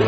We